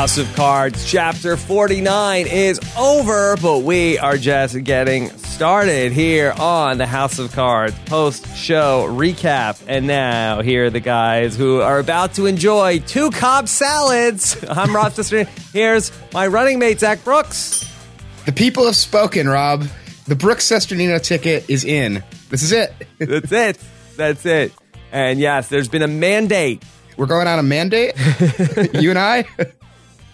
House of Cards chapter 49 is over, but we are just getting started here on the House of Cards post show recap. And now, here are the guys who are about to enjoy two Cobb salads. I'm Rob Cesternino. Here's my running mate, Zach Brooks. The people have spoken, Rob. The Brooks Cesternino ticket is in. This is it. That's it. That's it. And yes, there's been a mandate. We're going on a mandate. you and I.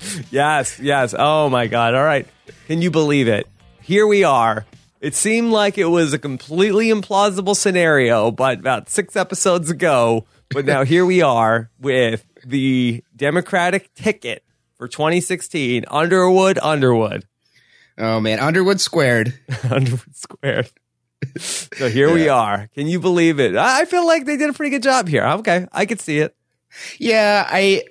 Yes, yes. Oh my God. All right. Can you believe it? Here we are. It seemed like it was a completely implausible scenario, but about six episodes ago. But now here we are with the Democratic ticket for 2016 Underwood, Underwood. Oh man, Underwood squared. Underwood squared. So here we are. Can you believe it? I I feel like they did a pretty good job here. Okay, I could see it. Yeah, I,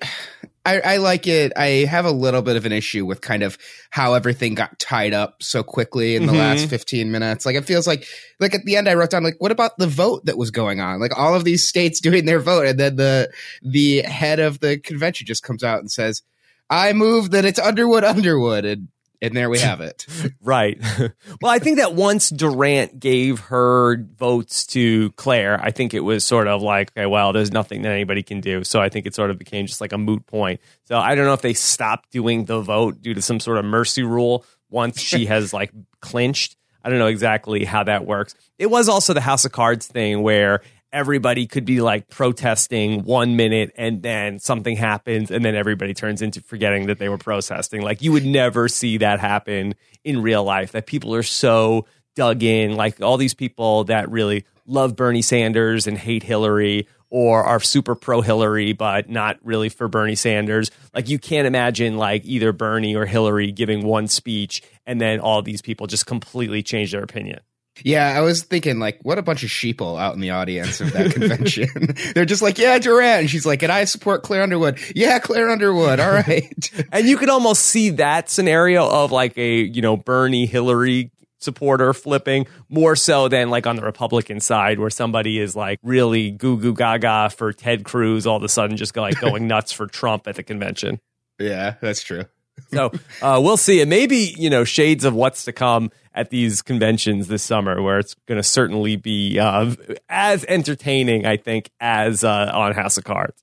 I, I like it. I have a little bit of an issue with kind of how everything got tied up so quickly in the Mhm. last 15 minutes. Like it feels like, like at the end I wrote down, like, what about the vote that was going on? Like all of these states doing their vote. And then the, the head of the convention just comes out and says, I move that it's Underwood, Underwood. And, and there we have it. Right. well, I think that once Durant gave her votes to Claire, I think it was sort of like, okay, well, there's nothing that anybody can do. So I think it sort of became just like a moot point. So I don't know if they stopped doing the vote due to some sort of mercy rule once she has like clinched. I don't know exactly how that works. It was also the House of Cards thing where everybody could be like protesting one minute and then something happens and then everybody turns into forgetting that they were protesting. Like you would never see that happen in real life, that people are so dug in, like all these people that really love Bernie Sanders and hate Hillary or are super pro Hillary but not really for Bernie Sanders. Like you can't imagine like either Bernie or Hillary giving one speech and then all these people just completely change their opinion. Yeah, I was thinking like, what a bunch of sheeple out in the audience of that convention. They're just like, yeah, Durant. And she's like, and I support Claire Underwood. Yeah, Claire Underwood. All right. And you could almost see that scenario of like a, you know, Bernie Hillary supporter flipping more so than like on the Republican side where somebody is like really goo goo gaga for Ted Cruz all of a sudden just go like going nuts for Trump at the convention. yeah, that's true. So uh, we'll see. And maybe, you know, shades of what's to come at these conventions this summer, where it's going to certainly be uh, as entertaining, I think, as uh, on House of Cards.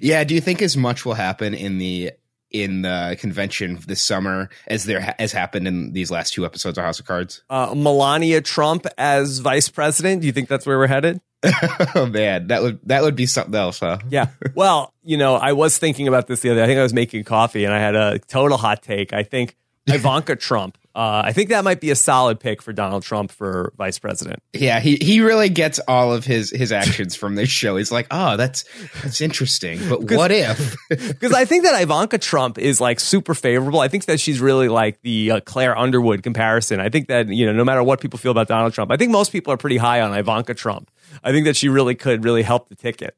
Yeah. Do you think as much will happen in the in the convention this summer as there ha- has happened in these last two episodes of House of Cards? Uh, Melania Trump as vice president. Do you think that's where we're headed? oh man, that would that would be something else, huh? Yeah. Well, you know, I was thinking about this the other day. I think I was making coffee and I had a total hot take. I think Ivanka Trump. Uh, I think that might be a solid pick for Donald Trump for vice president. Yeah, he he really gets all of his his actions from this show. He's like, oh, that's that's interesting, but what if? Because I think that Ivanka Trump is like super favorable. I think that she's really like the uh, Claire Underwood comparison. I think that, you know, no matter what people feel about Donald Trump, I think most people are pretty high on Ivanka Trump. I think that she really could really help the ticket.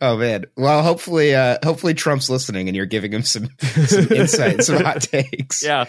Oh man. Well, hopefully, uh, hopefully Trump's listening and you're giving him some some insight, some hot takes, Yeah.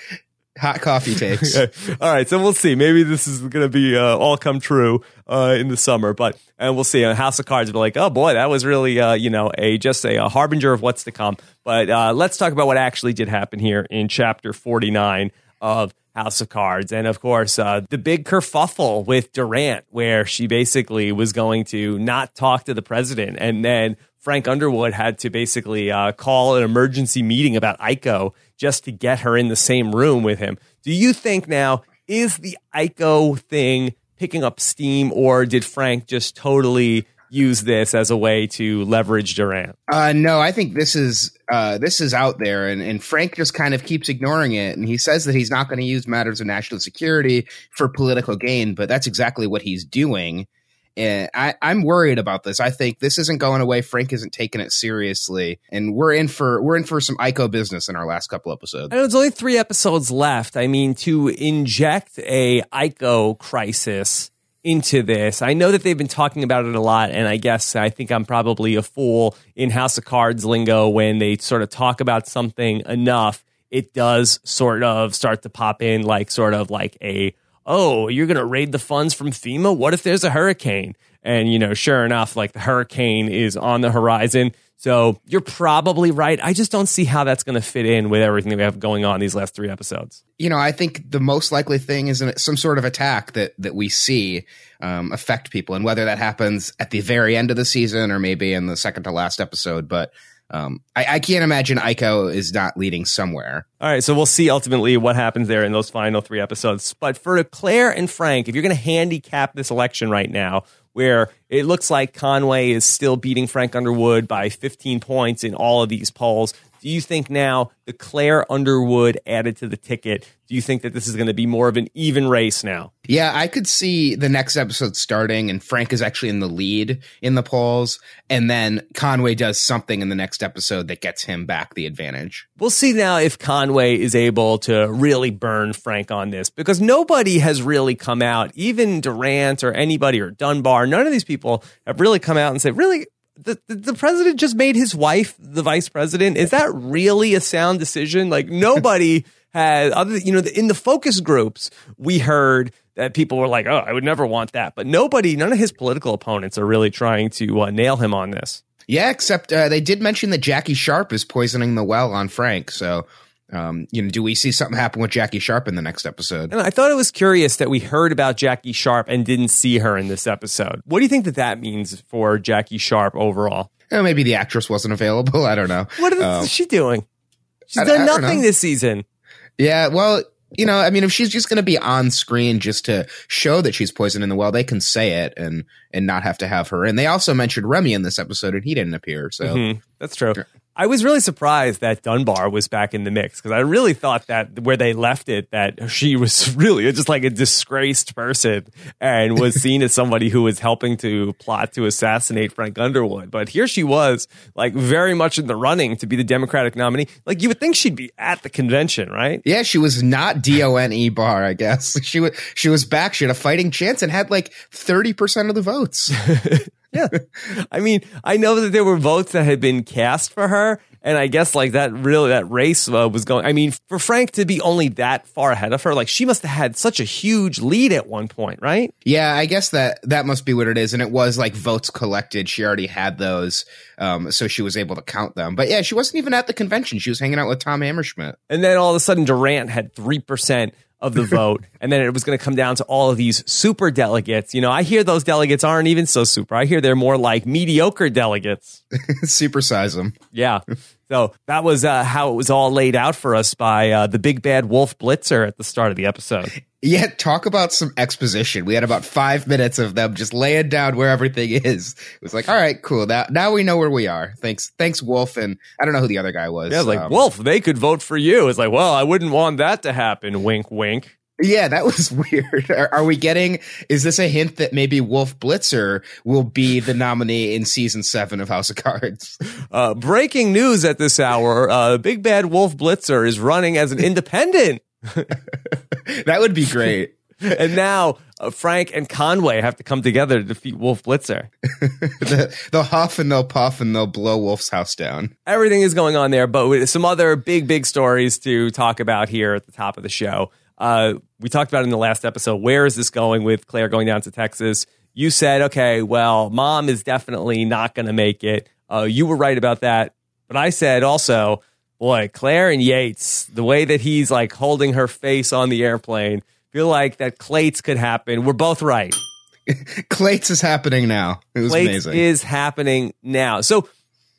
hot coffee takes. All right, so we'll see. Maybe this is going to be uh, all come true uh, in the summer, but and we'll see. On House of Cards, be like, oh boy, that was really uh, you know a just a, a harbinger of what's to come. But uh, let's talk about what actually did happen here in chapter forty nine of House of Cards, and of course uh, the big kerfuffle with Durant, where she basically was going to not talk to the president, and then Frank Underwood had to basically uh, call an emergency meeting about ICO just to get her in the same room with him. Do you think now is the ICO thing picking up steam, or did Frank just totally use this as a way to leverage Durant? Uh, no, I think this is uh, this is out there, and, and Frank just kind of keeps ignoring it, and he says that he's not going to use matters of national security for political gain, but that's exactly what he's doing. And I, I'm worried about this. I think this isn't going away. Frank isn't taking it seriously, and we're in for we're in for some ICO business in our last couple episodes. Know there's only three episodes left. I mean, to inject a ICO crisis into this, I know that they've been talking about it a lot, and I guess I think I'm probably a fool in House of Cards lingo when they sort of talk about something enough, it does sort of start to pop in like sort of like a oh, you're going to raid the funds from FEMA? What if there's a hurricane? And, you know, sure enough, like the hurricane is on the horizon. So you're probably right. I just don't see how that's going to fit in with everything that we have going on these last three episodes. You know, I think the most likely thing is some sort of attack that that we see um, affect people, and whether that happens at the very end of the season or maybe in the second to last episode. But um, I, I, can't imagine ICO is not leading somewhere. All right, so we'll see ultimately what happens there in those final three episodes. But for Claire and Frank, if you're going to handicap this election right now, where it looks like Conway is still beating Frank Underwood by 15 points in all of these polls. Do you think now the Claire Underwood added to the ticket? Do you think that this is going to be more of an even race now? Yeah, I could see the next episode starting and Frank is actually in the lead in the polls. And then Conway does something in the next episode that gets him back the advantage. We'll see now if Conway is able to really burn Frank on this because nobody has really come out, even Durant or anybody or Dunbar. None of these people have really come out and said, really, the, the president just made his wife the vice president. Is that really a sound decision? Like nobody has other, you know, in the focus groups, we heard that people were like, "Oh, I would never want that," but nobody, none of his political opponents are really trying to uh, nail him on this. Yeah, except uh, they did mention that Jackie Sharp is poisoning the well on Frank. So um, you know, do we see something happen with Jackie Sharp in the next episode? And I thought it was curious that we heard about Jackie Sharp and didn't see her in this episode. What do you think that that means for Jackie Sharp overall? Maybe the actress wasn't available. I don't know. What is um, she doing? She's I, done I nothing this season. Yeah, well, you know, I mean, if she's just going to be on screen just to show that she's poisoned in the well, they can say it and and not have to have her. And they also mentioned Remy in this episode, and he didn't appear. So mm-hmm. that's true. I was really surprised that Dunbar was back in the mix because I really thought that where they left it, that she was really just like a disgraced person and was seen as somebody who was helping to plot to assassinate Frank Underwood. But here she was, like very much in the running to be the Democratic nominee. Like you would think she'd be at the convention, right? Yeah, she was not D O N E bar. I guess she was. She was back. She had a fighting chance and had like thirty percent of the votes. Yeah. I mean, I know that there were votes that had been cast for her. And I guess like that really, that race uh, was going. I mean, for Frank to be only that far ahead of her, like she must have had such a huge lead at one point, right? Yeah, I guess that that must be what it is. And it was like votes collected. She already had those. Um, so she was able to count them. But yeah, she wasn't even at the convention. She was hanging out with Tom Hammerschmidt. And then all of a sudden, Durant had 3% of the vote. and then it was going to come down to all of these super delegates. You know, I hear those delegates aren't even so super. I hear they're more like mediocre delegates. Supersize them. Yeah. So that was uh, how it was all laid out for us by uh, the big bad wolf blitzer at the start of the episode. Yeah, talk about some exposition. We had about five minutes of them just laying down where everything is. It was like, all right, cool. Now, now we know where we are. Thanks, thanks, Wolf. And I don't know who the other guy was. Yeah, like um, Wolf, they could vote for you. It's like, well, I wouldn't want that to happen. Wink, wink. Yeah, that was weird. Are, are, we getting? Is this a hint that maybe Wolf Blitzer will be the nominee in season seven of House of Cards? Uh, breaking news at this hour: uh, Big Bad Wolf Blitzer is running as an independent. that would be great. and now uh, Frank and Conway have to come together to defeat Wolf Blitzer. the, they'll huff and they'll puff and they'll blow Wolf's house down. Everything is going on there, but with some other big, big stories to talk about here at the top of the show. Uh, we talked about in the last episode. Where is this going with Claire going down to Texas? You said, okay, well, mom is definitely not going to make it. Uh, you were right about that. But I said also, boy, Claire and Yates, the way that he's like holding her face on the airplane, feel like that Clates could happen. We're both right. Clates is happening now. It was Clates amazing. is happening now. So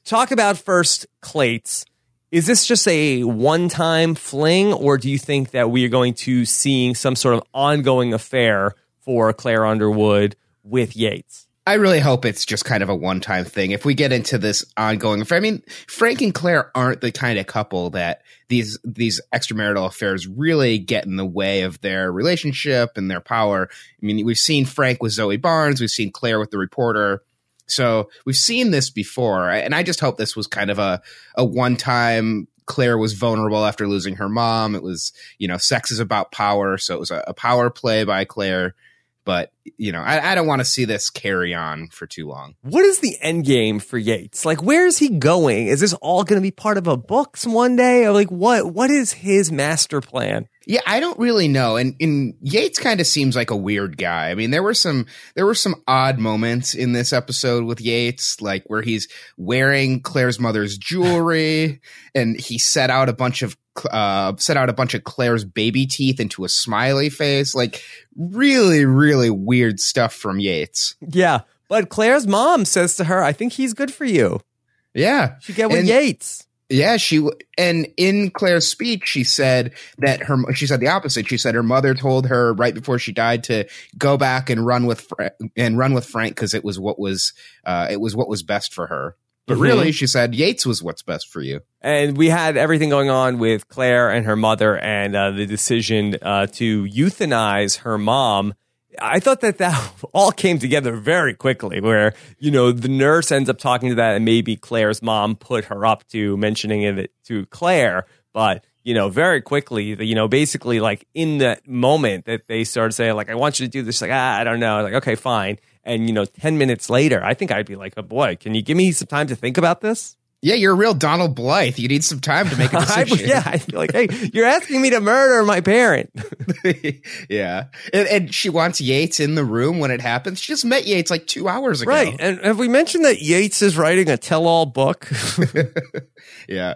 talk about first Clates. Is this just a one time fling, or do you think that we are going to seeing some sort of ongoing affair for Claire Underwood with Yates? I really hope it's just kind of a one time thing. If we get into this ongoing affair, I mean, Frank and Claire aren't the kind of couple that these these extramarital affairs really get in the way of their relationship and their power. I mean, we've seen Frank with Zoe Barnes, we've seen Claire with the reporter. So we've seen this before, and I just hope this was kind of a a one time. Claire was vulnerable after losing her mom. It was, you know, sex is about power, so it was a, a power play by Claire. But you know, I, I don't want to see this carry on for too long. What is the end game for Yates? Like, where is he going? Is this all going to be part of a books one day, or like what? What is his master plan? Yeah, I don't really know. And, and Yates kind of seems like a weird guy. I mean, there were some there were some odd moments in this episode with Yates, like where he's wearing Claire's mother's jewelry, and he set out a bunch of uh, set out a bunch of Claire's baby teeth into a smiley face. Like really, really weird stuff from Yates. Yeah, but Claire's mom says to her, "I think he's good for you." Yeah, she get with and, Yates. Yeah, she and in Claire's speech, she said that her she said the opposite. She said her mother told her right before she died to go back and run with and run with Frank because it was what was uh, it was what was best for her. But mm-hmm. really, she said Yates was what's best for you. And we had everything going on with Claire and her mother, and uh, the decision uh, to euthanize her mom I thought that that all came together very quickly, where, you know, the nurse ends up talking to that, and maybe Claire's mom put her up to mentioning it to Claire. But, you know, very quickly, you know, basically, like in that moment that they started saying, like, I want you to do this, like, ah, I don't know. Like, okay, fine. And, you know, 10 minutes later, I think I'd be like, oh boy, can you give me some time to think about this? Yeah, you're a real Donald Blythe. You need some time to make a decision. I, yeah, I feel like, hey, you're asking me to murder my parent. yeah, and, and, she wants Yates in the room when it happens. She just met Yates like two hours ago. Right, and have we mentioned that Yates is writing a tell-all book? yeah.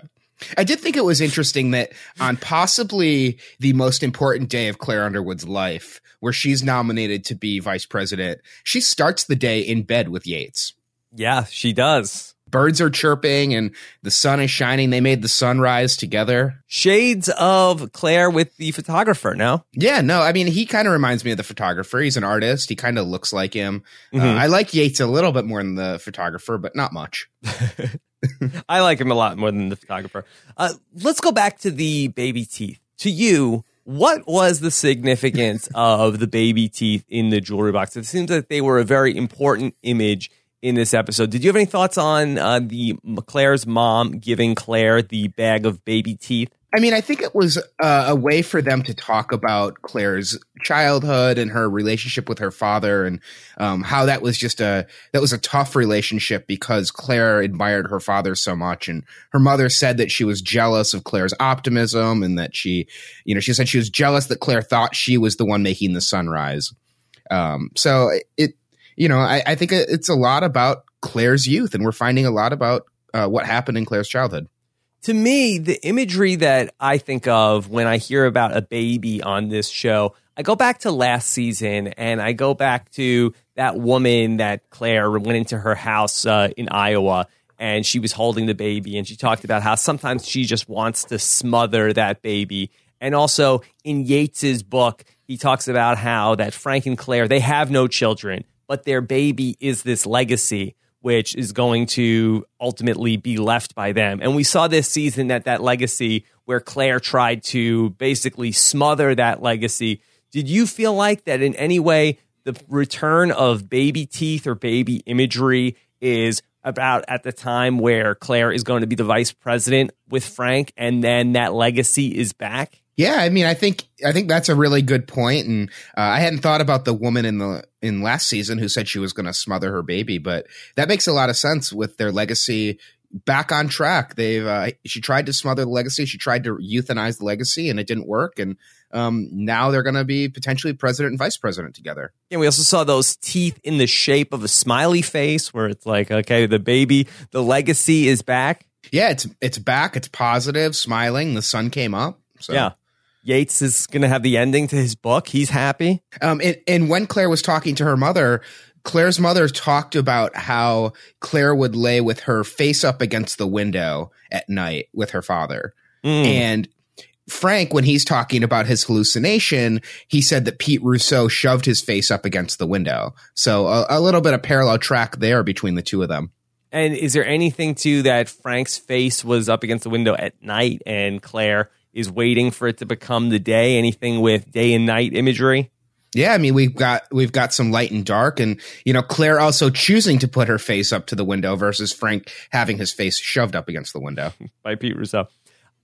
I did think it was interesting that on possibly the most important day of Claire Underwood's life, where she's nominated to be vice president, she starts the day in bed with Yates. Yeah, she does birds are chirping and the sun is shining. They made the sunrise together. Shades of Claire with the photographer, no? Yeah, no. I mean, he kind of reminds me of the photographer. He's an artist. He kind of looks like him. Uh, mm-hmm. Uh, I like Yates a little bit more than the photographer, but not much. I like him a lot more than the photographer. Uh, let's go back to the baby teeth. To you, what was the significance of the baby teeth in the jewelry box? It seems that they were a very important image in this episode. Did you have any thoughts on uh, the Claire's mom giving Claire the bag of baby teeth? I mean, I think it was uh, a way for them to talk about Claire's childhood and her relationship with her father, and um, how that was just a that was a tough relationship because Claire admired her father so much, and her mother said that she was jealous of Claire's optimism, and that she, you know, she said she was jealous that Claire thought she was the one making the sunrise. Um, so it you know, I, I think it's a lot about Claire's youth, and we're finding a lot about uh, what happened in Claire's childhood. To me, the imagery that I think of when I hear about a baby on this show, I go back to last season and I go back to that woman that Claire went into her house uh, in Iowa and she was holding the baby and she talked about how sometimes she just wants to smother that baby. And also in Yates's book, he talks about how that Frank and Claire, they have no children but their baby is this legacy which is going to ultimately be left by them. And we saw this season that that legacy where Claire tried to basically smother that legacy. Did you feel like that in any way the return of baby teeth or baby imagery is about at the time where Claire is going to be the vice president with Frank and then that legacy is back? Yeah, I mean, I think I think that's a really good point, and uh, I hadn't thought about the woman in the in last season who said she was going to smother her baby, but that makes a lot of sense with their legacy back on track. They've uh, she tried to smother the legacy, she tried to euthanize the legacy, and it didn't work. And um, now they're going to be potentially president and vice president together. And we also saw those teeth in the shape of a smiley face, where it's like, okay, the baby, the legacy is back. Yeah, it's it's back. It's positive, smiling. The sun came up. So. Yeah. Yates is going to have the ending to his book. He's happy. Um, and, and when Claire was talking to her mother, Claire's mother talked about how Claire would lay with her face up against the window at night with her father. Mm. And Frank, when he's talking about his hallucination, he said that Pete Russo shoved his face up against the window. So a, a little bit of parallel track there between the two of them. And is there anything to that Frank's face was up against the window at night and Claire is waiting for it to become the day. Anything with day and night imagery? Yeah, I mean we've got we've got some light and dark, and you know Claire also choosing to put her face up to the window versus Frank having his face shoved up against the window by Pete Russo.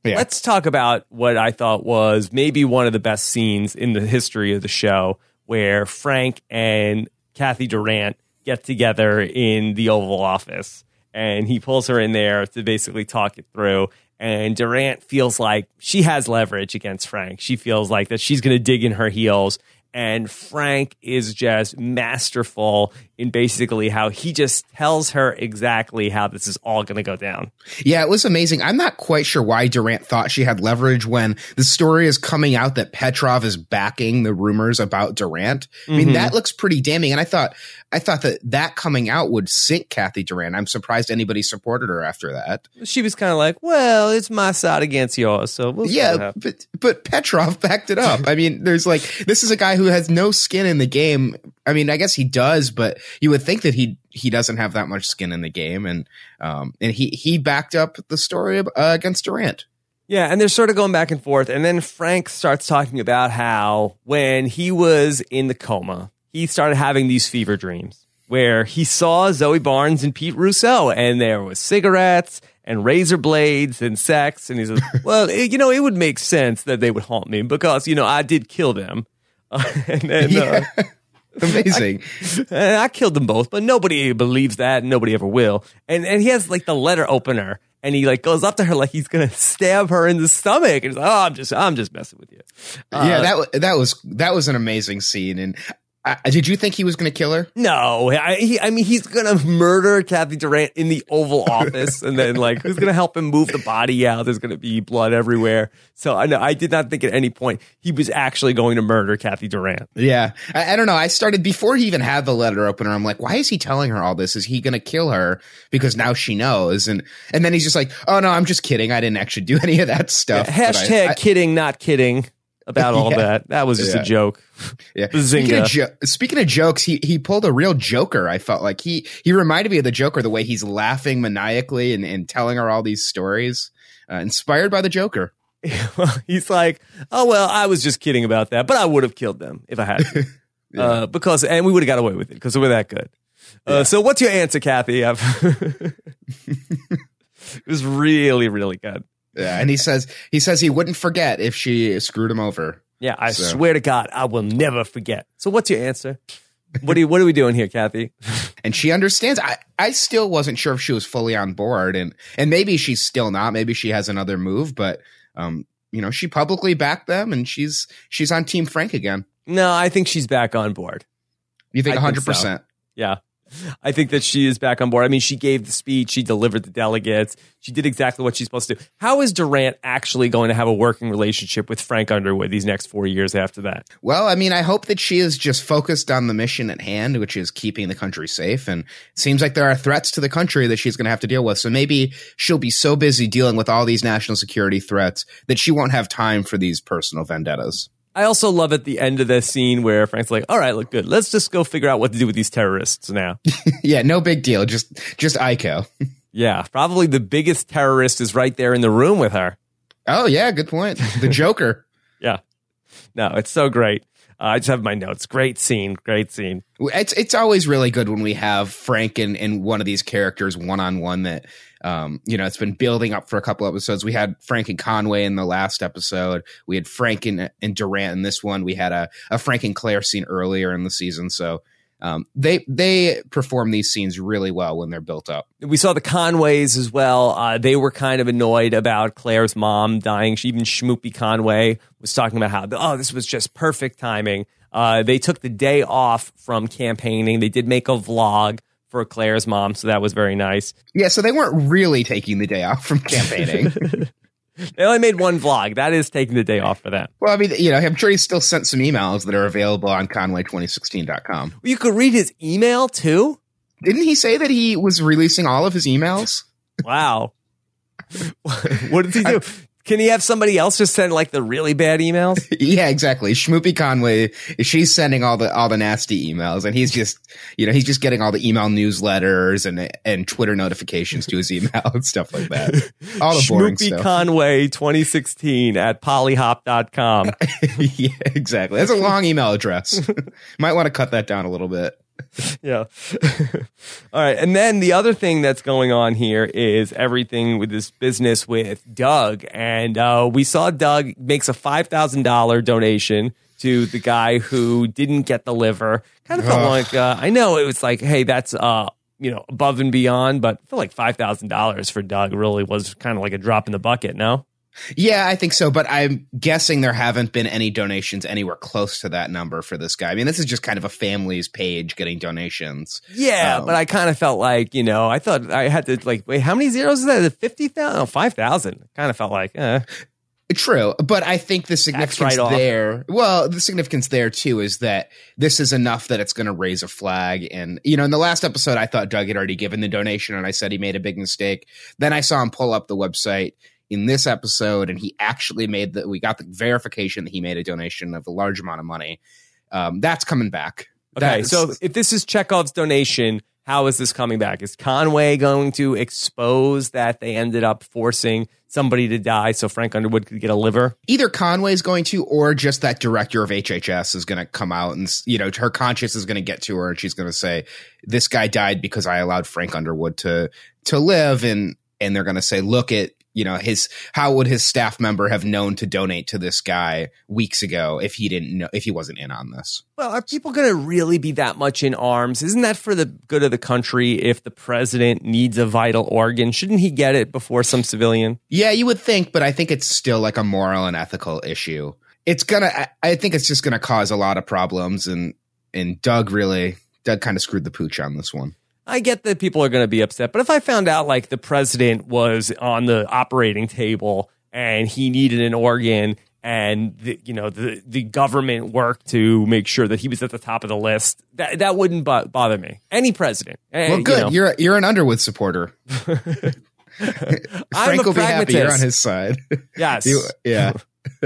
Yeah. Let's talk about what I thought was maybe one of the best scenes in the history of the show, where Frank and Kathy Durant get together in the Oval Office, and he pulls her in there to basically talk it through And Durant feels like she has leverage against Frank. She feels like that she's going to dig in her heels and Frank is just masterful in basically how he just tells her exactly how this is all going to go down. Yeah, it was amazing. I'm not quite sure why Durant thought she had leverage when the story is coming out that Petrov is backing the rumors about Durant. I mean, mm-hmm. that looks pretty damning. And I thought, I thought that that coming out would sink Kathy Durant. I'm surprised anybody supported her after that. She was kind of like, "Well, it's my side against yours." So we'll yeah, but but Petrov backed it up. I mean, there's like this is a guy who has no skin in the game. I mean, I guess he does, but you would think that he he doesn't have that much skin in the game, and um and he he backed up the story uh, against Durant. Yeah, and they're sort of going back and forth, and then Frank starts talking about how when he was in the coma he started having these fever dreams where he saw Zoe Barnes and Pete Russo, and there was cigarettes and razor blades and sex. And he says, Well, you know, it would make sense that they would haunt me because, you know, I did kill them. Uh, and then, yeah. uh, Amazing. I, I, killed them both, but nobody believes that. And nobody ever will. And and he has like the letter opener, and he like goes up to her like he's gonna stab her in the stomach. And he's like, "Oh, I'm just I'm just messing with you." Uh, yeah, that that was that was an amazing scene, and uh, did you think he was going to kill her? No, I, he, I mean he's going to murder Kathy Durant in the Oval Office, and then like who's going to help him move the body out? There's going to be blood everywhere. So I know I did not think at any point he was actually going to murder Kathy Durant. Yeah, I, I don't know. I started before he even had the letter opener. I'm like, why is he telling her all this? Is he going to kill her because now she knows? And and then he's just like, oh no, I'm just kidding. I didn't actually do any of that stuff. Yeah, hashtag I, kidding, not kidding about all yeah. that. That was just yeah. a joke. Yeah. Speaking of, jo- speaking of, jokes, he he pulled a real Joker. I felt like he he reminded me of the Joker the way he's laughing maniacally and, and telling her all these stories, uh, inspired by the Joker. well, he's like, oh well, I was just kidding about that, but I would have killed them if I had, yeah. uh, because and we would have got away with it because we're that good. Uh, so, what's your answer, Kathy? it was really, really good. Yeah, and he says he says he wouldn't forget if she screwed him over. Yeah, I so. swear to God, I will never forget. So, what's your answer? What are you, what are we doing here, Kathy? and she understands. I, I still wasn't sure if she was fully on board, and and maybe she's still not. Maybe she has another move, but um, you know, she publicly backed them, and she's she's on Team Frank again. No, I think she's back on board. You think hundred percent? Yeah. I think that she is back on board. I mean, she gave the speech, she delivered the delegates, she did exactly what she's supposed to do. How is Durant actually going to have a working relationship with Frank Underwood these next four years after that? Well, I mean, I hope that she is just focused on the mission at hand, which is keeping the country safe. And it seems like there are threats to the country that she's going to have to deal with. So maybe she'll be so busy dealing with all these national security threats that she won't have time for these personal vendettas. I also love at the end of this scene where Frank's like, "All right, look good. Let's just go figure out what to do with these terrorists now." yeah, no big deal. Just just ICO. yeah, probably the biggest terrorist is right there in the room with her. Oh yeah, good point. The Joker. yeah. No, it's so great. Uh, I just have my notes. Great scene. Great scene. It's it's always really good when we have Frank and, and one of these characters one on one that um, you know, it's been building up for a couple episodes. We had Frank and Conway in the last episode. We had Frank and, and Durant in this one. We had a, a Frank and Claire scene earlier in the season. So um, they they perform these scenes really well when they're built up. We saw the Conways as well. Uh, they were kind of annoyed about Claire's mom dying. She, even Schmoopy Conway was talking about how oh this was just perfect timing. Uh, they took the day off from campaigning. They did make a vlog for Claire's mom, so that was very nice. Yeah, so they weren't really taking the day off from campaigning. they only made one vlog. That is taking the day off for that. Well, I mean, you know, I'm sure he still sent some emails that are available on Conway2016.com. You could read his email too? Didn't he say that he was releasing all of his emails? Wow. what did he do? Can he have somebody else just send like the really bad emails? yeah, exactly. Schmoopy Conway, she's sending all the all the nasty emails, and he's just you know he's just getting all the email newsletters and and Twitter notifications to his email and stuff like that. All the boring stuff. Conway 2016 at polyhop.com. yeah, exactly. That's a long email address. Might want to cut that down a little bit. yeah. All right. And then the other thing that's going on here is everything with this business with Doug. And uh, we saw Doug makes a $5,000 donation to the guy who didn't get the liver. Kind of felt like, uh, I know it was like, hey, that's uh, you know, above and beyond. But I feel like five thousand dollars for Doug really was kind of like a drop in the bucket. No. Yeah, I think so. But I'm guessing there haven't been any donations anywhere close to that number for this guy. I mean, this is just kind of a family's page getting donations. Yeah, Um, but I kind of felt like, you know, I thought I had to like, wait, how many zeros is that? 50,000? Oh, 5,000. Kind of felt like, eh. True, but I think the significance write-off. there, well, the significance there too is that this is enough that it's going to raise a flag. And, you know, in the last episode, I thought Doug had already given the donation and I said he made a big mistake. Then I saw him pull up the website in this episode and he actually made the, we got the verification that he made a donation of a large amount of money. Um, that's coming back. Okay, so if this is Chekhov's donation, how is this coming back? Is Conway going to expose that they ended up forcing somebody to die so Frank Underwood could get a liver? either Conway is going to, or just that director of HHS is going to come out and, you know, her conscience is going to get to her and she's going to say, this guy died because I allowed Frank Underwood to, to live. And, and they're going to say, look at, you know, his, how would his staff member have known to donate to this guy weeks ago if he didn't know, if he wasn't in on this? Well, are people going to really be that much in arms? Isn't that for the good of the country if the president needs a vital organ? Shouldn't he get it before some civilian? Yeah, you would think, but I think it's still like a moral and ethical issue. It's gonna, I, I think it's just gonna cause a lot of problems and, and Doug really, Doug kind of screwed the pooch on this one. I get that people are going to be upset, but if I found out like the president was on the operating table and he needed an organ and the, you know the the government worked to make sure that he was at the top of the list, that that wouldn't bo- bother me. Any president. Eh, Well, good. know. You are you're an Underwood supporter. I'm Frank will be happy. You're on his side. yes. You- yeah.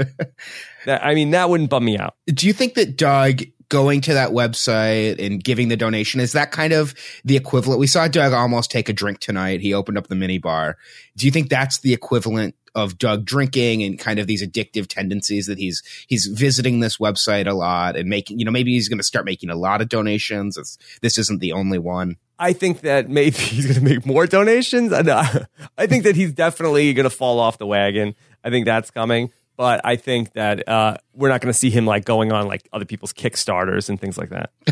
That- I mean, that wouldn't bum me out. Do you think that Doug going to that website and giving the donation is that kind of the equivalent? We saw Doug almost take a drink tonight. He opened up the mini bar. Do you think that's the equivalent of Doug drinking and kind of these addictive tendencies that he's he's visiting this website a lot and making you know maybe he's going to start making a lot of donations. It's, this isn't the only one. I think that maybe he's going to make more donations. I I think that he's definitely going to fall off the wagon. I think that's coming. But I think that uh, we're not going to see him like going on like other people's Kickstarters and things like that,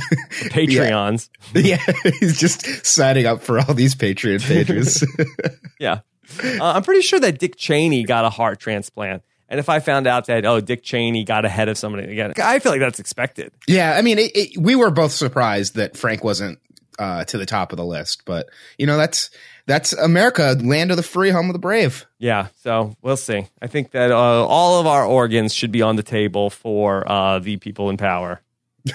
Patreons. yeah, he's just signing up for all these Patreon pages. Yeah, uh, I'm pretty sure that Dick Cheney got a heart transplant. And if I found out that oh Dick Cheney got ahead of somebody again, I feel like that's expected. Yeah, I mean, it, it, we were both surprised that Frank wasn't uh, to the top of the list, but you know, that's that's America, land of the free, home of the brave. Yeah, so we'll see. I think that uh, all of our organs should be on the table for uh, the people in power.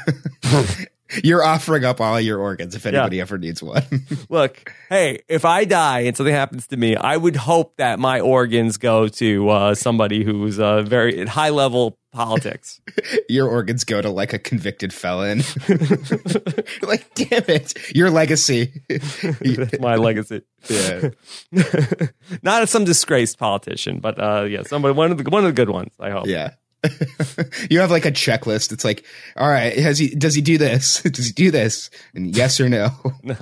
You're offering up all your organs if anybody ever needs one. Look, hey, if I die and something happens to me, I would hope that my organs go to uh, somebody who's uh, very high level politics. your organs go to like a convicted felon. like, damn it, your legacy. That's my legacy. yeah. Not some disgraced politician, but uh, yeah, somebody one of the one of the good ones. I hope. Yeah. you have like a checklist. It's like, all right, has he does he do this? does he do this? And yes or no? No.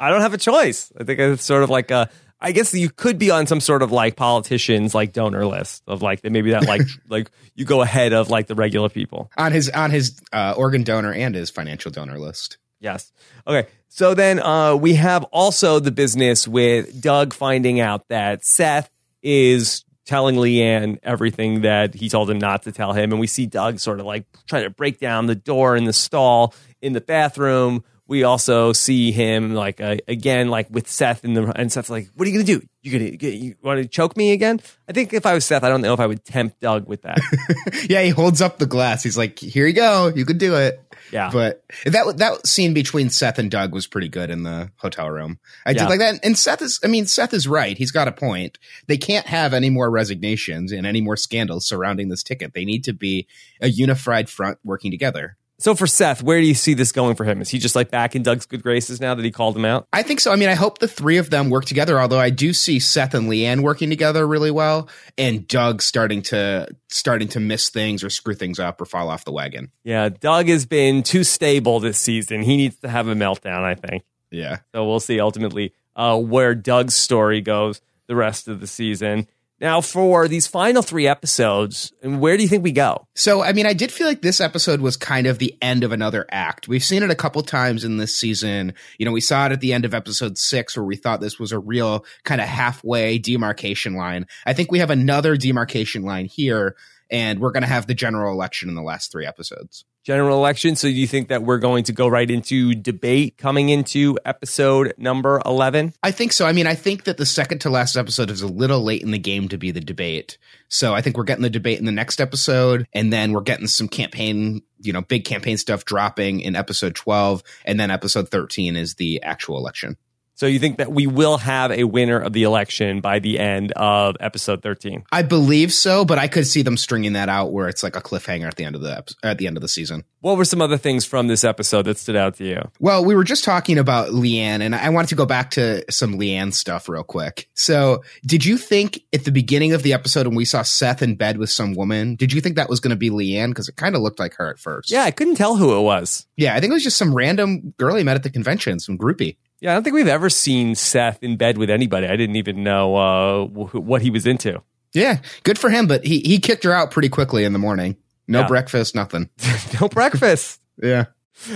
I don't have a choice. I think it's sort of like a. I guess you could be on some sort of like politicians like donor list of like that maybe that like like you go ahead of like the regular people. on his on his uh, organ donor and his financial donor list. Yes. Okay. So then uh, we have also the business with Doug finding out that Seth is telling LeAnn everything that he told him not to tell him. And we see Doug sort of like trying to break down the door in the stall in the bathroom. We also see him like uh, again, like with Seth in the and Seth's like, "What are you gonna do? You gonna you want to choke me again?" I think if I was Seth, I don't know if I would tempt Doug with that. Yeah, he holds up the glass. He's like, "Here you go. You could do it." Yeah. But that that scene between Seth and Doug was pretty good in the hotel room. I Yeah. did like that. And Seth is, I mean, Seth is right. He's got a point. They can't have any more resignations and any more scandals surrounding this ticket. They need to be a unified front working together. So for Seth, where do you see this going for him? Is he just like back in Doug's good graces now that he called him out? I think so. I mean, I hope the three of them work together. Although I do see Seth and LeAnn working together really well, and Doug starting to starting to miss things or screw things up or fall off the wagon. Yeah, Doug has been too stable this season. He needs to have a meltdown, I think. Yeah. So we'll see ultimately uh, where Doug's story goes the rest of the season. Now, for these final three episodes, where do you think we go? So, I mean, I did feel like this episode was kind of the end of another act. We've seen it a couple times in this season. You know, we saw it at the end of episode six where we thought this was a real kind of halfway demarcation line. I think we have another demarcation line here, and we're going to have the general election in the last three episodes general election. So do you think that we're going to go right into debate coming into episode number 11? I think so. I mean, I think that the second to last episode is a little late in the game to be the debate. So I think we're getting the debate in the next episode and then we're getting some campaign, you know, big campaign stuff dropping in episode 12 and then episode 13 is the actual election. So you think that we will have a winner of the election by the end of episode 13? I believe so, but I could see them stringing that out where it's like a cliffhanger at the end of the at the end of the season. What were some other things from this episode that stood out to you? Well, we were just talking about LeAnn, and I wanted to go back to some LeAnn stuff real quick. So, did you think at the beginning of the episode when we saw Seth in bed with some woman, did you think that was going to be LeAnn? Because it kind of looked like her at first. Yeah, I couldn't tell who it was. Yeah, I think it was just some random girl he met at the convention, some groupie. Yeah, I don't think we've ever seen Seth in bed with anybody. I didn't even know uh, what he was into. Yeah, good for him, but he he kicked her out pretty quickly in the morning. No yeah. breakfast, nothing. no breakfast. yeah.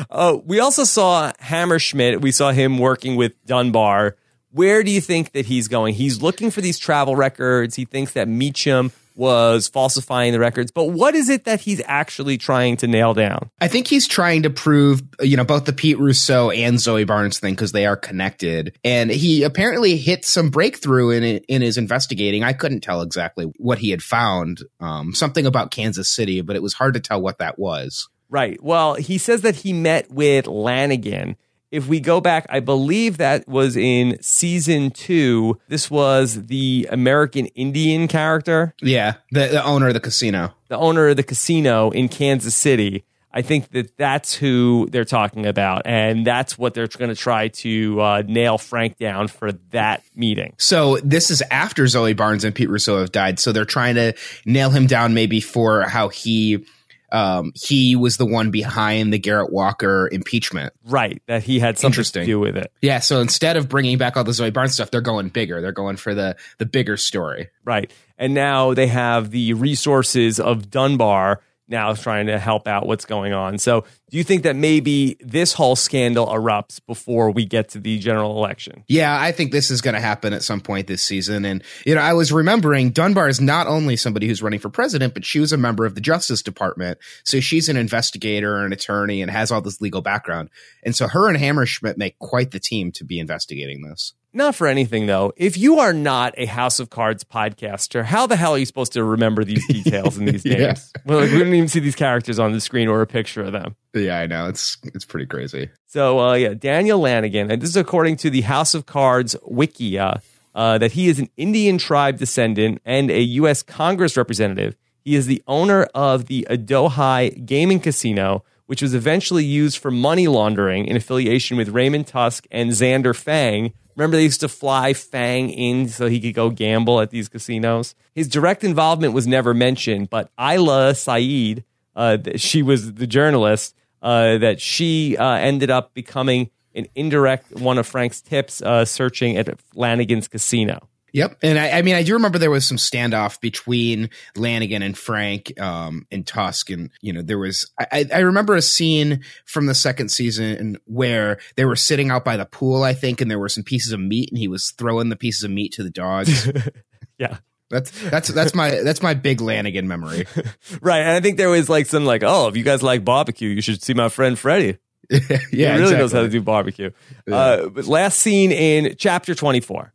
Uh, we also saw Hammerschmidt. We saw him working with Dunbar. Where do you think that he's going? He's looking for these travel records. He thinks that Meechum was falsifying the records. But what is it that he's actually trying to nail down? I think he's trying to prove, you know, both the Pete Russo and Zoe Barnes thing because they are connected. And he apparently hit some breakthrough in in his investigating. I couldn't tell exactly what he had found. Um, something about Kansas City, but it was hard to tell what that was. Right. Well, he says that he met with Lanagin if we go back, I believe that was in season two. This was the American Indian character. Yeah, the, the owner of the casino. The owner of the casino in Kansas City. I think that that's who they're talking about, and that's what they're going to try to uh, nail Frank down for that meeting. So this is after Zoe Barnes and Pete Russo have died, so they're trying to nail him down maybe for how he um, he was the one behind the Garrett Walker impeachment. Right, that he had something to do with it. Yeah, so instead of bringing back all the Zoe Barnes stuff, they're going bigger. They're going for the the bigger story. Right, and now they have the resources of Dunbar now trying to help out what's going on. So, do you think that maybe this whole scandal erupts before we get to the general election? Yeah, I think this is going to happen at some point this season. And, you know, I was remembering Dunbar is not only somebody who's running for president, but she was a member of the Justice Department. So she's an investigator, an attorney, and has all this legal background. And so her and Hammerschmidt make quite the team to be investigating this. Not for anything though. If you are not a House of Cards podcaster, how the hell are you supposed to remember these details and these names? yeah. Well, like, we didn't even see these characters on the screen or a picture of them. Yeah, I know. It's it's pretty crazy. So uh, yeah, Daniel Lanagin, and this is according to the House of Cards Wikia, uh, that he is an Indian tribe descendant and a U.S. Congress representative. He is the owner of the Adohi Gaming Casino, which was eventually used for money laundering in affiliation with Raymond Tusk and Xander Feng Remember, they used to fly Feng in so he could go gamble at these casinos. His direct involvement was never mentioned, but Ayla Sayyad, uh, she was the journalist, uh, that she uh, ended up becoming an indirect one of Frank's tips, uh, searching at Lanagin's casino. Yep, and I, I, mean, I do remember there was some standoff between Lanagin and Frank um, and Tusk, and you know, there was. I, I, remember a scene from the second season where they were sitting out by the pool, I think, and there were some pieces of meat, and he was throwing the pieces of meat to the dogs. yeah. That's that's that's my that's my big Lanagin memory. right, and I think there was like some like, oh, if you guys like barbecue, you should see my friend Freddie. yeah, he really exactly. knows how to do barbecue. Yeah. Uh, but last scene in chapter twenty four.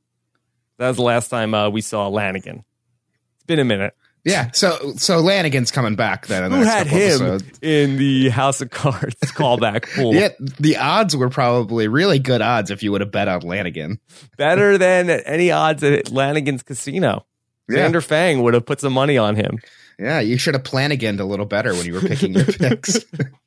That was the last time uh, we saw Lanagin. It's been a minute. Yeah, so so Lanagin's coming back then. Who had him episodes. in the House of Cards callback pool? yeah, the odds were probably really good odds if you would have bet on Lanagin. Better than any odds at Lanagin's casino. Yeah. Xander Feng would have put some money on him. Yeah, you should have planiganed a little better when you were picking your picks.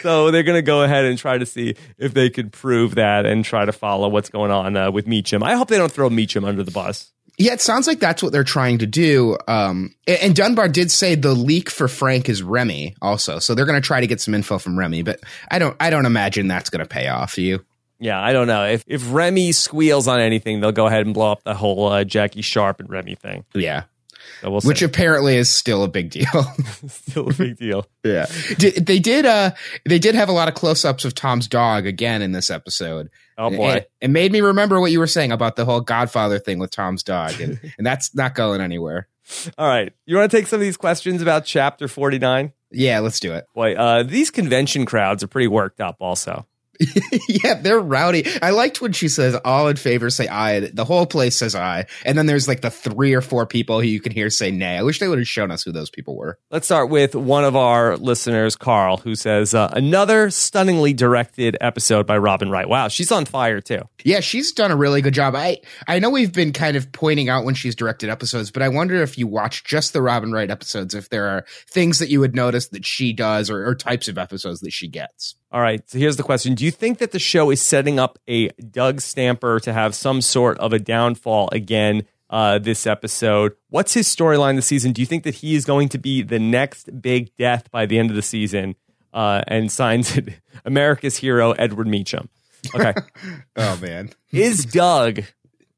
so they're going to go ahead and try to see if they could prove that and try to follow what's going on uh, with Meechum. I hope they don't throw Meechum under the bus. Yeah, it sounds like that's what they're trying to do. Um, and Dunbar did say the leak for Frank is Remy also, so they're going to try to get some info from Remy. But I don't, I don't imagine that's going to pay off. You? Yeah, I don't know. If if Remy squeals on anything, they'll go ahead and blow up the whole uh, Jackie Sharp and Remy thing. Yeah. Which apparently is still a big deal. Still a big deal. yeah. Did, they did uh they did have a lot of close-ups of Tom's dog again in this episode. Oh boy. It, it made me remember what you were saying about the whole Godfather thing with Tom's dog and, and that's not going anywhere. All right. You want to take some of these questions about chapter 49? Yeah, let's do it. Boy, uh, these convention crowds are pretty worked up also. yeah, they're rowdy. I liked when she says all in favor say aye. The whole place says aye. And then there's like the three or four people who you can hear say nay. I wish they would have shown us who those people were. Let's start with one of our listeners, Carl, who says, uh, another stunningly directed episode by Robin Wright. Wow, she's on fire too. Yeah, she's done a really good job. I I know we've been kind of pointing out when she's directed episodes, but I wonder if you watch just the Robin Wright episodes, if there are things that you would notice that she does or, or types of episodes that she gets. All right, so here's the question. Do you think that the show is setting up a Doug Stamper to have some sort of a downfall again uh, this episode? What's his storyline this season? Do you think that he is going to be the next big death by the end of the season uh, and signs it America's hero, Edward Meechum? Okay. Oh man. is Doug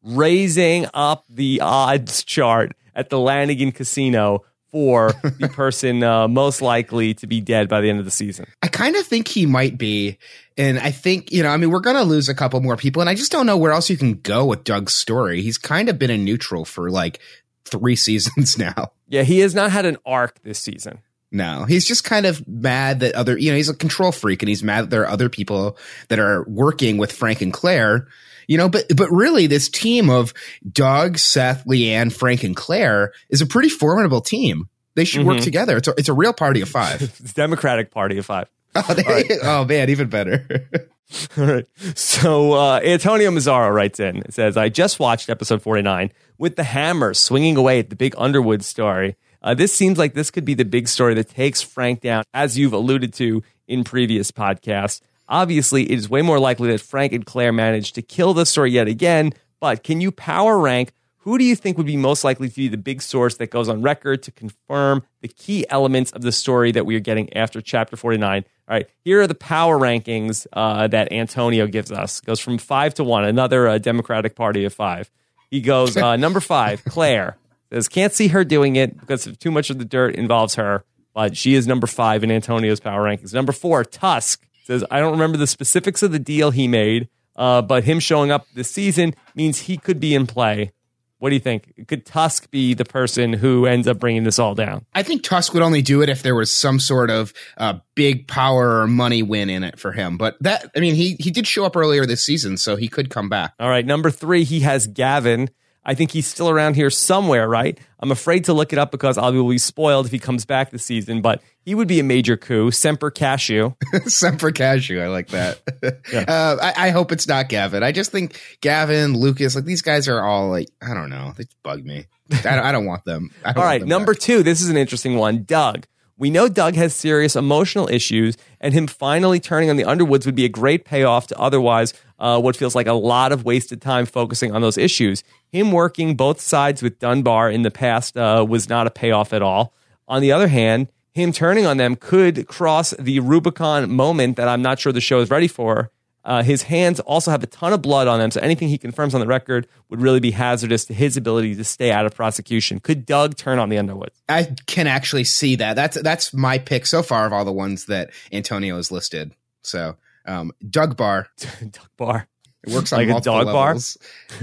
raising up the odds chart at the Lanagin Casino for the person uh, most likely to be dead by the end of the season? I kind of think he might be. And I think, you know, I mean, we're going to lose a couple more people. And I just don't know where else you can go with Doug's story. He's kind of been in neutral for like three seasons now. Yeah, he has not had an arc this season. No, he's just kind of mad that other, you know, he's a control freak and he's mad that there are other people that are working with Frank and Claire, you know, but, but really this team of Doug, Seth, LeAnn, Frank, and Claire is a pretty formidable team. They should work Mhm. together. It's a, it's a real party of five. It's Democratic Party of Five. oh, they- oh, man, even better. All right. So uh, Antonio Mazzaro writes in. It says, I just watched episode 49 with the hammer swinging away at the big Underwood story. Uh, this seems like this could be the big story that takes Frank down, as you've alluded to in previous podcasts. Obviously, it is way more likely that Frank and Claire managed to kill the story yet again, but can you power rank who do you think would be most likely to be the big source that goes on record to confirm the key elements of the story that we are getting after chapter 49? All right, here are the power rankings uh, that Antonio gives us. Goes from five to one, another uh, Democratic Party of five. He goes uh, number five, Claire. Says can't see her doing it because too much of the dirt involves her, but she is number five in Antonio's power rankings. Number four, Tusk says I don't remember the specifics of the deal he made, uh, but him showing up this season means he could be in play. What do you think? Could Tusk be the person who ends up bringing this all down? I think Tusk would only do it if there was some sort of uh, big power or money win in it for him. But that, I mean, he he did show up earlier this season, so he could come back. All right, number three, he has Gavin. I think he's still around here somewhere, right? I'm afraid to look it up because I will be spoiled if he comes back this season, but he would be a major coup. Semper Cashew. Semper Cashew, I like that. uh, I, I hope it's not Gavin. I just think Gavin, Lucas, like these guys are all like, I don't know, they bug me. I don't, I don't want them. Don't All want right, them number back. two. This is an interesting one. Doug. We know Doug has serious emotional issues, and him finally turning on the Underwoods would be a great payoff to otherwise uh, what feels like a lot of wasted time focusing on those issues. Him working both sides with Dunbar in the past uh, was not a payoff at all. On the other hand, him turning on them could cross the Rubicon moment that I'm not sure the show is ready for. Uh, his hands also have a ton of blood on them, so anything he confirms on the record would really be hazardous to his ability to stay out of prosecution. Could Doug turn on the Underwoods? I can actually see that. That's that's my pick so far of all the ones that Antonio has listed. So um, Doug Bar. Doug Barr. It works on Like a dog bar? levels.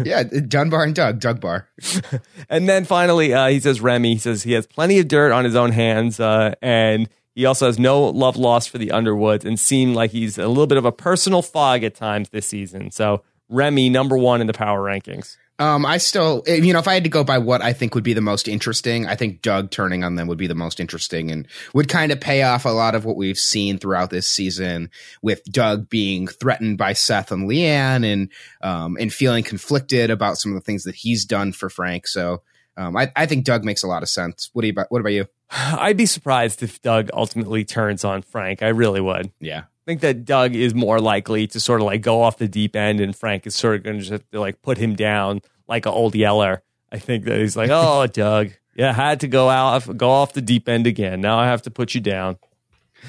yeah, Dunbar and Doug. Doug Bar. And then finally, uh, he says Remy. He says he has plenty of dirt on his own hands, uh, and he also has no love lost for the Underwoods, and seemed like he's a little bit of a personal fog at times this season. So Remy, number one in the power rankings. Um, I still, you know, if I had to go by what I think would be the most interesting, I think Doug turning on them would be the most interesting and would kind of pay off a lot of what we've seen throughout this season with Doug being threatened by Seth and LeAnn and, um, and feeling conflicted about some of the things that he's done for Frank. So, um, I, I think Doug makes a lot of sense. What do you, what about you? I'd be surprised if Doug ultimately turns on Frank. I really would. Yeah. I think that Doug is more likely to sort of like go off the deep end, and Frank is sort of going to just have to like put him down like an old yeller. I think that he's like, oh, Doug, yeah, had to go out, go off the deep end again. Now I have to put you down.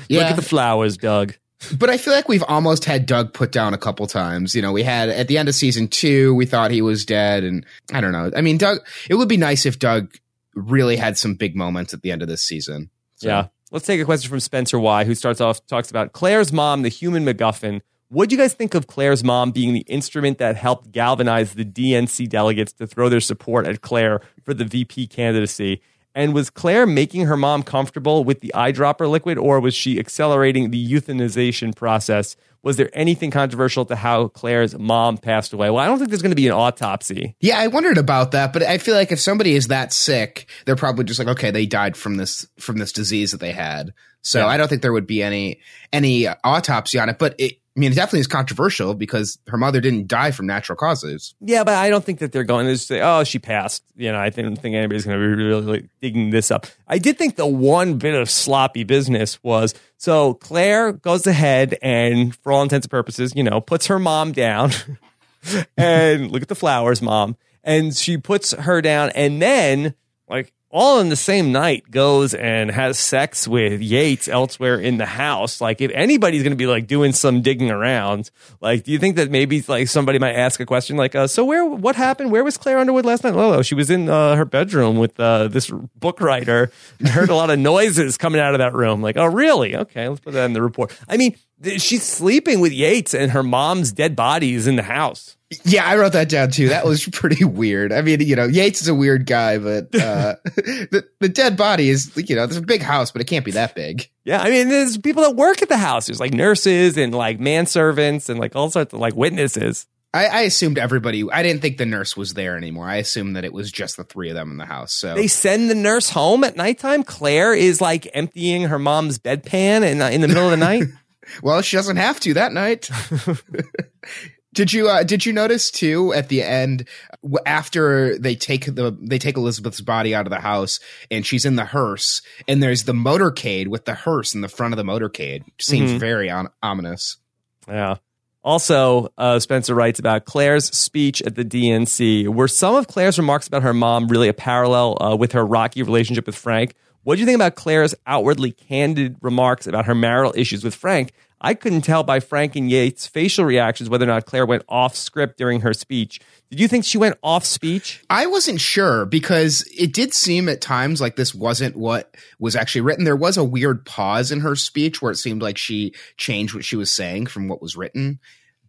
Look at the flowers, Doug. But I feel like we've almost had Doug put down a couple times. You know, we had at the end of season two, we thought he was dead, and I don't know. I mean, Doug. It would be nice if Doug really had some big moments at the end of this season. So. Yeah. Let's take a question from Spencer Y, who starts off talks about Claire's mom, the human MacGuffin. What do you guys think of Claire's mom being the instrument that helped galvanize the DNC delegates to throw their support at Claire for the VP candidacy? And was Claire making her mom comfortable with the eyedropper liquid, or was she accelerating the euthanization process? Was there anything controversial to how Claire's mom passed away? Well, I don't think there's going to be an autopsy. Yeah, I wondered about that, but I feel like if somebody is that sick, they're probably just like, okay, they died from this from this disease that they had. So yeah. I don't think there would be any any autopsy on it. But it, I mean, it definitely is controversial because her mother didn't die from natural causes. Yeah, but I don't think that they're going to say, "Oh, she passed." You know, I don't think anybody's going to be really digging this up. I did think the one bit of sloppy business was so Claire goes ahead and, for all intents and purposes, you know, puts her mom down and look at the flowers, mom, and she puts her down, and then like all in the same night goes and has sex with Yates elsewhere in the house. Like, if anybody's going to be like doing some digging around, like, do you think that maybe like somebody might ask a question like, uh, so where, what happened? Where was Claire Underwood last night? Lolo, she was in uh, her bedroom with uh, this book writer and heard a lot of noises coming out of that room. Like, oh, really? Okay, let's put that in the report. I mean, she's sleeping with Yates and her mom's dead body is in the house. Yeah, I wrote that down too. That was pretty weird. I mean, you know, Yates is a weird guy, but uh, the the dead body is, you know, there's a big house, but it can't be that big. Yeah, I mean, there's people that work at the house. There's like nurses and like manservants and like all sorts of like witnesses. I, I, assumed everybody. I didn't think the nurse was there anymore. I assumed that it was just the three of them in the house. So they send the nurse home at nighttime. Claire is like emptying her mom's bedpan in, uh, in the middle of the night. well, she doesn't have to that night. Did you uh, did you notice too at the end after they take the they take Elizabeth's body out of the house and she's in the hearse and there's the motorcade with the hearse in the front of the motorcade seems mm-hmm. very on- ominous. Yeah. Also, uh, Spencer writes about Claire's speech at the DNC. Were some of Claire's remarks about her mom really a parallel uh, with her rocky relationship with Frank? What do you think about Claire's outwardly candid remarks about her marital issues with Frank? I couldn't tell by Frank and Yates' facial reactions whether or not Claire went off script during her speech. Did you think she went off speech? I wasn't sure because it did seem at times like this wasn't what was actually written. There was a weird pause in her speech where it seemed like she changed what she was saying from what was written.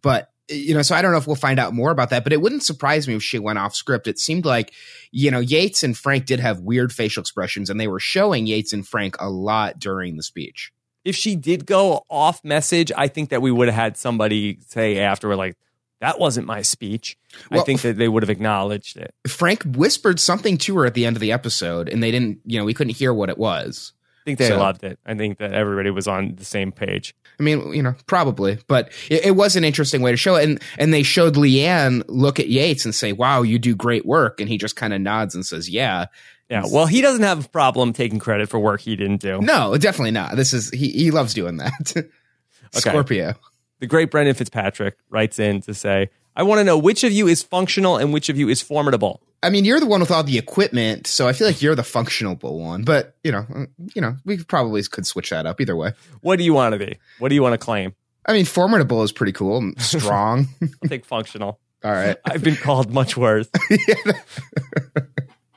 But you know, so I don't know if we'll find out more about that, but it wouldn't surprise me if she went off script. It seemed like, you know, Yates and Frank did have weird facial expressions and they were showing Yates and Frank a lot during the speech if she did go off message, I think that we would have had somebody say afterward, like, that wasn't my speech. Well, I think that they would have acknowledged it. Frank whispered something to her at the end of the episode, and they didn't, you know, we couldn't hear what it was. I think they so, loved it. I think that everybody was on the same page. I mean, you know, probably, but it, it, was an interesting way to show it. And and they showed LeAnn look at Yates and say, "Wow, you do great work," and he just kind of nods and says, "Yeah." Yeah, well, he doesn't have a problem taking credit for work he didn't do. No, definitely not. This is he he loves doing that. okay. Scorpio. The great Brendan Fitzpatrick writes in to say, "I want to know which of you is functional and which of you is formidable." I mean, you're the one with all the equipment, so I feel like you're the functional one. But you know, uh, you know, we probably could switch that up either way. What do you want to be? What do you want to claim? I mean, formidable is pretty cool. Strong. I'll take functional. All right. I've been called much worse.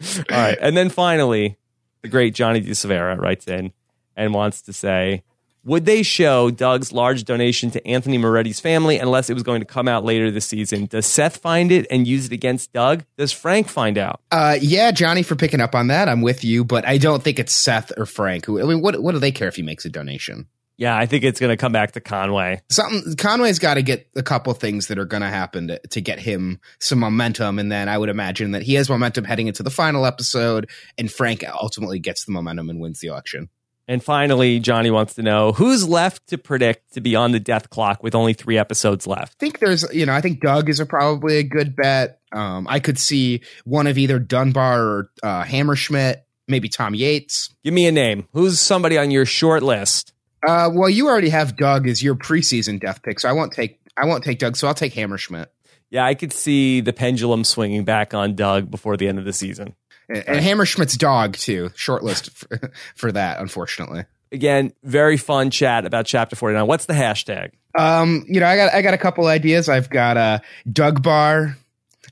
All right. And then finally, the great Johnny DeSavera writes in and wants to say, would they show Doug's large donation to Anthony Moretti's family unless it was going to come out later this season? Does Seth find it and use it against Doug? Does Frank find out? Uh, yeah, Johnny, for picking up on that. I'm with you, but I don't think it's Seth or Frank. Who, I mean, what what do they care if he makes a donation? Yeah, I think it's going to come back to Conway. Something Conway's got to get a couple things that are going to happen to, to get him some momentum, and then I would imagine that he has momentum heading into the final episode, and Frank ultimately gets the momentum and wins the election. And finally, Johnny wants to know who's left to predict to be on the death clock with only three episodes left. I think there's, you know, I think Doug is a, probably a good bet. Um, I could see one of either Dunbar or uh, Hammerschmidt, maybe Tom Yates. Give me a name. Who's somebody on your short list? Uh, well, you already have Doug as your preseason death pick, so I won't take I won't take Doug. So I'll take Hammerschmidt. Yeah, I could see the pendulum swinging back on Doug before the end of the season. And, and Hammerschmidt's dog too. Shortlist for, for that, unfortunately. Again, very fun chat about chapter 49. What's the hashtag? Um, you know, I got I got a couple ideas. I've got uh Doug Bar.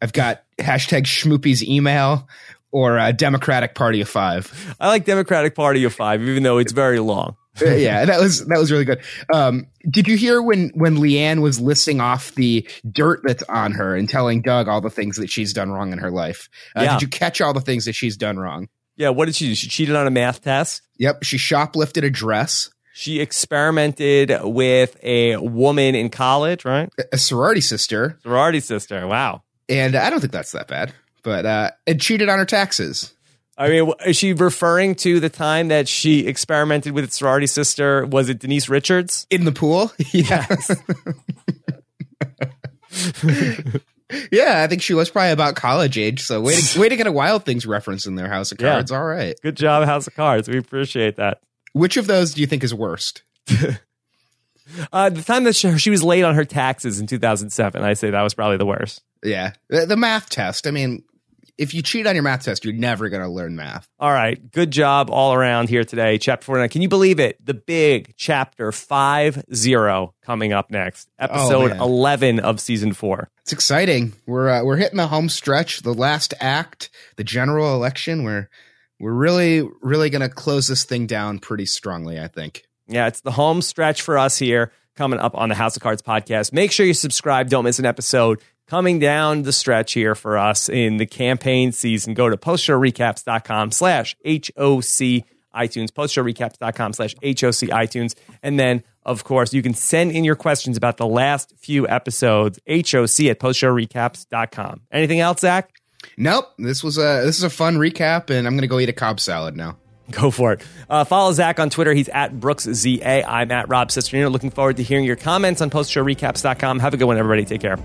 I've got hashtag Schmoopy's email or uh, Democratic Party of Five. I like Democratic Party of Five, even though it's very long. Yeah, that was that was really good. Um, did you hear when when LeAnn was listing off the dirt that's on her and telling Doug all the things that she's done wrong in her life? Uh, Yeah. Did you catch all the things that she's done wrong? Yeah, what did she do? She cheated on a math test. Yep, she shoplifted a dress, She experimented with a woman in college, right? a sorority sister, Sorority sister. Wow. and I don't think that's that bad. But uh, and cheated on her taxes. I mean, is she referring to the time that she experimented with sorority sister? Was it Denise Richards? in the pool. Yeah. yeah, I think she was probably about college age. So way to, way to get a Wild Things reference in their House of Yeah. Cards. All right. Good job, House of Cards. We appreciate that. Which of those do you think is worst? Uh, the time that she, she was late on her taxes in 2007, I say that was probably the worst. Yeah, the, the math test. I mean, if you cheat on your math test, you're never going to learn math. All right. Good job all around here today. Chapter 49. Can you believe it? The big chapter 5 0 coming up next. Episode man. 11 of season 4. It's exciting. We're uh, we're hitting the home stretch, the last act, the general election. We're we're really really going to close this thing down pretty strongly. I think. Yeah, it's the home stretch for us here coming up on the House of Cards podcast. Make sure you subscribe. Don't miss an episode. Coming down the stretch here for us in the campaign season. Go to postshowrecaps.com slash HOC iTunes, postshowrecaps.com slash HOC iTunes. And then, of course, you can send in your questions about the last few episodes, HOC at postshowrecaps.com. Anything else, Zach? Nope. This was a this is a fun recap, and I'm going to go eat a Cobb salad now. Go for it. Uh, follow Zach on Twitter. He's at BrooksZA. I'm at Rob Cesternino. Looking forward to hearing your comments on postshowrecaps.com. Have a good one, everybody. Take care.